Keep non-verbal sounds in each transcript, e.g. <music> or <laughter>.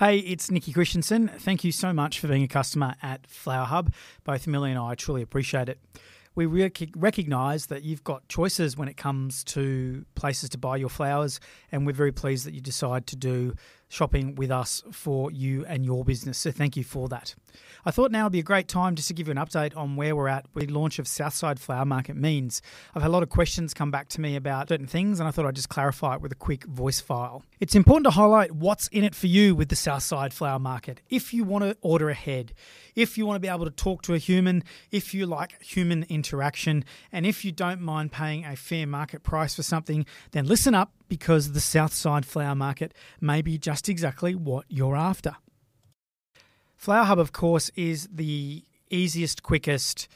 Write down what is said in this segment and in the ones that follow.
Hey, it's Nikki Christensen. Thank you so much for being a customer at Flower Hub. Both Millie and I truly appreciate it. We rec- recognise that you've got choices when it comes to places to buy your flowers, and we're very pleased that you decide to do shopping with us for you and your business. So thank you for that. I thought now would be a great time just to give you an update on where we're at with the launch of Southside Flower Market means. I've had a lot of questions come back to me about certain things, and I thought I'd just clarify it with a quick voice file. It's important to highlight what's in it for you with the Southside Flower Market. If you want to order ahead, if you want to be able to talk to a human, if you like human interaction, and if you don't mind paying a fair market price for something, then listen up because the Southside Flower Market may be just exactly what you're after. Flower Hub, of course, is the easiest, quickest,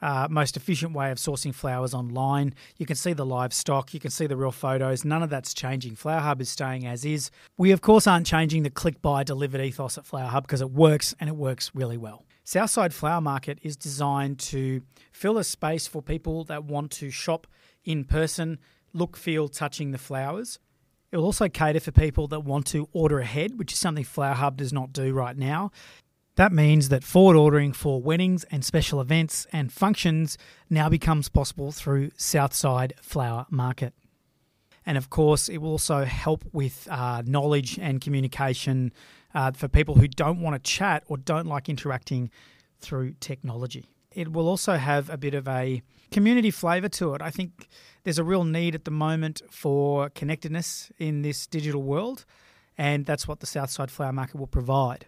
uh, most efficient way of sourcing flowers online. You can see the live stock, you can see the real photos. None of that's changing. Flower Hub is staying as is. We, of course, aren't changing the click, buy, delivered ethos at Flower Hub because it works and it works really well. Southside Flower Market is designed to fill a space for people that want to shop in person, look, feel, touching the flowers. It will also cater for people that want to order ahead, which is something Flower Hub does not do right now. That means that forward ordering for weddings and special events and functions now becomes possible through Southside Flower Market. And of course, it will also help with uh, knowledge and communication uh, for people who don't want to chat or don't like interacting through technology. It will also have a bit of a community flavour to it. I think there's a real need at the moment for connectedness in this digital world, and that's what the Southside Flower Market will provide.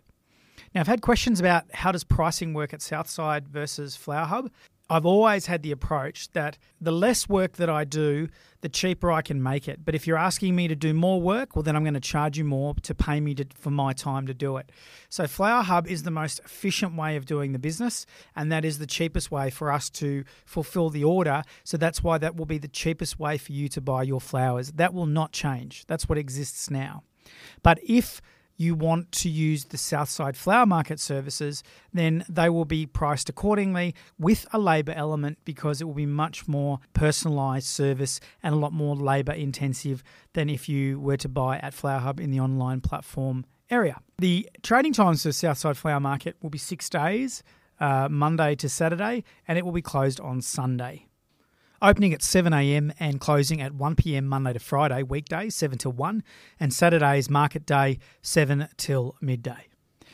Now, I've had questions about how does pricing work at Southside versus Flower Hub. I've always had the approach that the less work that I do, the cheaper I can make it. But if you're asking me to do more work, well, then I'm going to charge you more to pay me to, for my time to do it. So, Flower Hub is the most efficient way of doing the business, and that is the cheapest way for us to fulfill the order. So, that's why that will be the cheapest way for you to buy your flowers. That will not change. That's what exists now. But if you want to use the Southside Flower Market services, then they will be priced accordingly with a labour element because it will be much more personalised service and a lot more labour intensive than if you were to buy at Flower Hub in the online platform area. The trading times for Southside Flower Market will be six days, uh, Monday to Saturday, and it will be closed on Sunday opening at 7am and closing at 1pm Monday to Friday, weekdays 7 till 1, and Saturdays market day 7 till midday.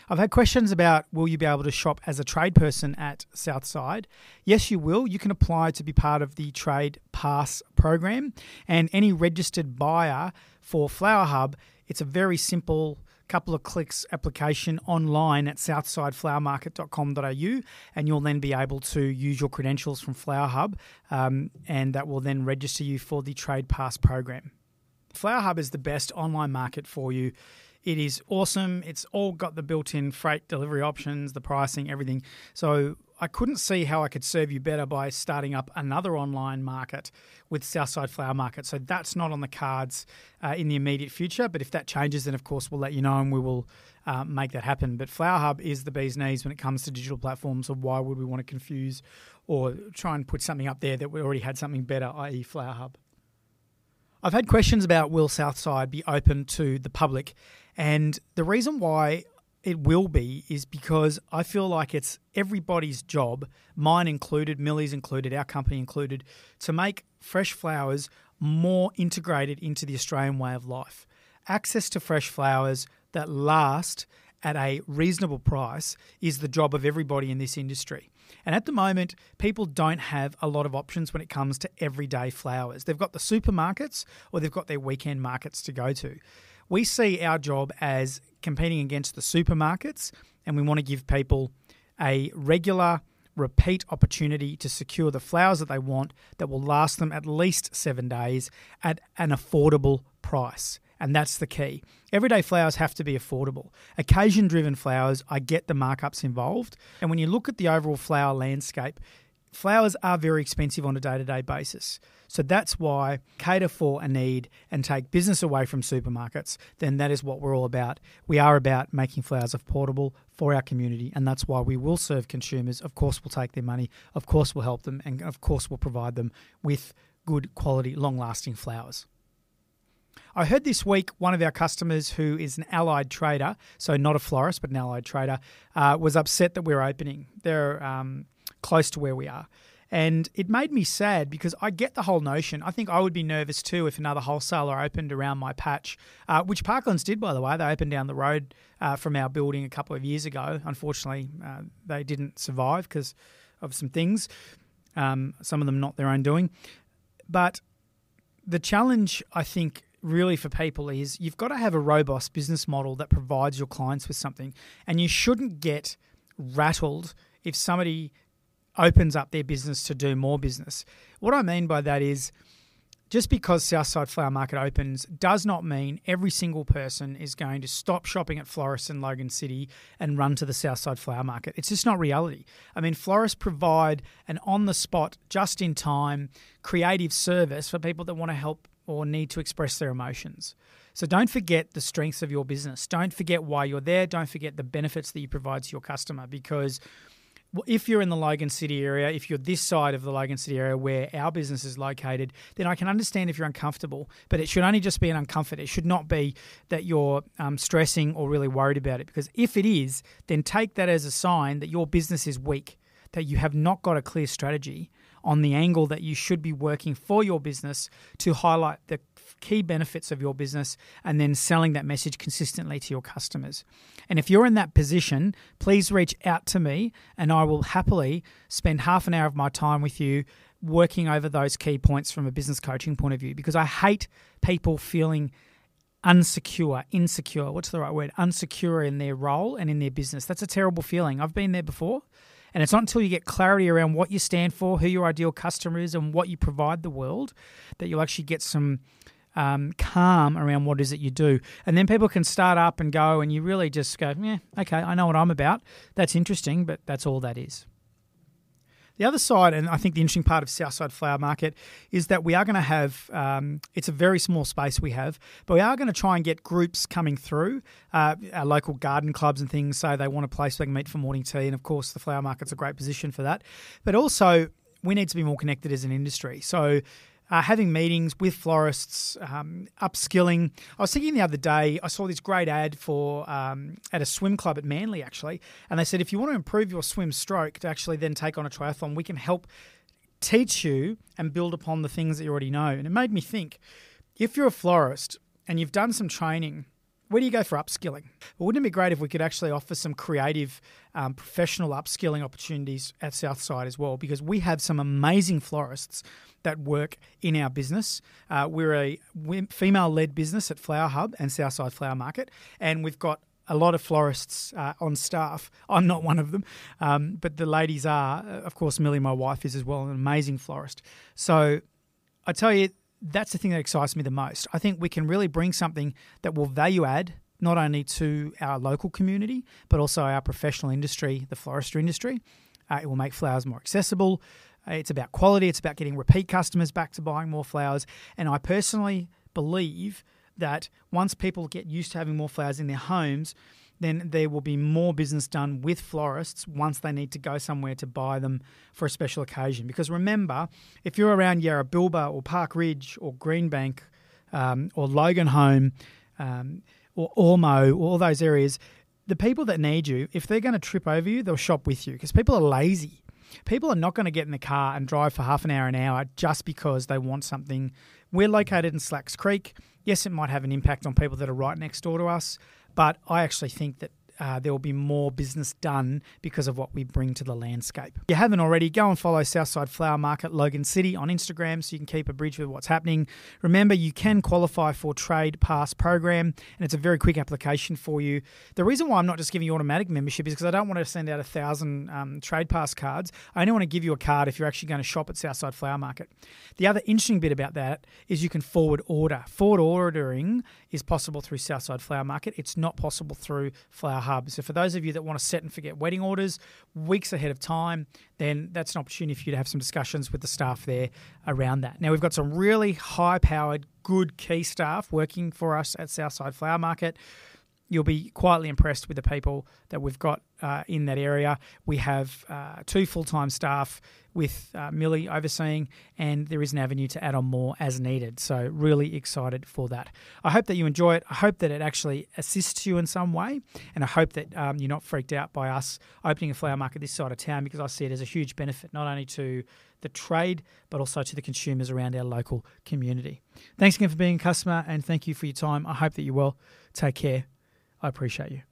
I've had questions about will you be able to shop as a trade person at Southside? Yes, you will. You can apply to be part of the Trade Pass program, and any registered buyer for Flower Hub, it's a very simple couple of clicks application online at southsideflowermarket.com.au, and you'll then be able to use your credentials from Flower Hub, um, and that will then register you for the Trade Pass program. Flower Hub is the best online market for you. It is awesome. It's all got the built in freight delivery options, the pricing, everything. So I couldn't see how I could serve you better by starting up another online market with Southside Flower Market. So that's not on the cards uh, in the immediate future. But if that changes, then of course we'll let you know and we will uh, make that happen. But Flower Hub is the bee's knees when it comes to digital platforms. So why would we want to confuse or try and put something up there that we already had something better, i.e., Flower Hub? I've had questions about will Southside be open to the public, and the reason why it will be is because I feel like it's everybody's job, mine included, Millie's included, our company included, to make fresh flowers more integrated into the Australian way of life. Access to fresh flowers that last at a reasonable price is the job of everybody in this industry. And at the moment, people don't have a lot of options when it comes to everyday flowers. They've got the supermarkets or they've got their weekend markets to go to. We see our job as competing against the supermarkets, and we want to give people a regular, repeat opportunity to secure the flowers that they want that will last them at least seven days at an affordable price. And that's the key. Everyday flowers have to be affordable. Occasion driven flowers, I get the markups involved. And when you look at the overall flower landscape, flowers are very expensive on a day to day basis. So that's why cater for a need and take business away from supermarkets, then that is what we're all about. We are about making flowers affordable for our community, and that's why we will serve consumers. Of course, we'll take their money, of course, we'll help them, and of course, we'll provide them with good quality, long lasting flowers. I heard this week one of our customers who is an allied trader, so not a florist, but an allied trader, uh, was upset that we're opening. They're um, close to where we are. And it made me sad because I get the whole notion. I think I would be nervous too if another wholesaler opened around my patch, uh, which Parklands did, by the way. They opened down the road uh, from our building a couple of years ago. Unfortunately, uh, they didn't survive because of some things, um, some of them not their own doing. But the challenge, I think, really for people is you've got to have a robust business model that provides your clients with something. And you shouldn't get rattled if somebody opens up their business to do more business. What I mean by that is just because Southside Flower Market opens does not mean every single person is going to stop shopping at florists in Logan City and run to the Southside Flower Market. It's just not reality. I mean, florists provide an on the spot, just in time, creative service for people that want to help or need to express their emotions. So don't forget the strengths of your business. Don't forget why you're there. Don't forget the benefits that you provide to your customer because if you're in the Logan City area, if you're this side of the Logan City area where our business is located, then I can understand if you're uncomfortable. But it should only just be an uncomfort. It should not be that you're um, stressing or really worried about it. Because if it is, then take that as a sign that your business is weak, that you have not got a clear strategy on the angle that you should be working for your business to highlight the key benefits of your business and then selling that message consistently to your customers. And if you're in that position, please reach out to me and I will happily spend half an hour of my time with you working over those key points from a business coaching point of view because I hate people feeling unsecure, insecure, what's the right word? Unsecure in their role and in their business. That's a terrible feeling. I've been there before. And it's not until you get clarity around what you stand for, who your ideal customer is, and what you provide the world that you'll actually get some um, calm around what is it you do. And then people can start up and go, and you really just go, yeah, okay, I know what I'm about. That's interesting, but that's all that is. The other side, and I think the interesting part of Southside Flower Market, is that we are going to have, um, it's a very small space we have, but we are going to try and get groups coming through. Uh, our local garden clubs and things say they want a place they can meet for morning tea. And of course, the flower market's a great position for that. But also, we need to be more connected as an industry. So uh, having meetings with florists, um, upskilling. I was thinking the other day, I saw this great ad for um, at a swim club at Manly actually, and they said if you want to improve your swim stroke to actually then take on a triathlon, we can help teach you and build upon the things that you already know. And it made me think, if you're a florist and you've done some training where do you go for upskilling? Well, wouldn't it be great if we could actually offer some creative, um, professional upskilling opportunities at Southside as well? Because we have some amazing florists that work in our business. Uh, we're a female led business at Flower Hub and Southside Flower Market, and we've got a lot of florists uh, on staff. <laughs> I'm not one of them, um, but the ladies are. Of course, Millie, my wife, is as well an amazing florist. So I tell you, that's the thing that excites me the most. I think we can really bring something that will value add not only to our local community, but also our professional industry, the floristry industry. Uh, it will make flowers more accessible. Uh, it's about quality, it's about getting repeat customers back to buying more flowers. And I personally believe that once people get used to having more flowers in their homes, then there will be more business done with florists once they need to go somewhere to buy them for a special occasion. Because remember, if you're around Yarrabilba or Park Ridge or Greenbank um, or Loganholme um, or Ormeau, all those areas, the people that need you, if they're going to trip over you, they'll shop with you because people are lazy. People are not going to get in the car and drive for half an hour, an hour just because they want something. We're located in Slacks Creek. Yes, it might have an impact on people that are right next door to us, but I actually think that uh, there will be more business done because of what we bring to the landscape. If you haven't already, go and follow Southside Flower Market Logan City on Instagram so you can keep a bridge with what's happening. Remember, you can qualify for Trade Pass program, and it's a very quick application for you. The reason why I'm not just giving you automatic membership is because I don't want to send out a thousand um, Trade Pass cards. I only want to give you a card if you're actually going to shop at Southside Flower Market. The other interesting bit about that is you can forward order. Forward ordering is possible through Southside Flower Market. It's not possible through Flower hub. So for those of you that want to set and forget wedding orders weeks ahead of time, then that's an opportunity for you to have some discussions with the staff there around that. Now we've got some really high powered, good key staff working for us at Southside Flower Market. You'll be quietly impressed with the people that we've got uh, in that area. We have uh, two full time staff with uh, Millie overseeing, and there is an avenue to add on more as needed. So, really excited for that. I hope that you enjoy it. I hope that it actually assists you in some way, and I hope that um, you're not freaked out by us opening a flower market this side of town because I see it as a huge benefit, not only to the trade, but also to the consumers around our local community. Thanks again for being a customer, and thank you for your time. I hope that you're well. Take care. I appreciate you.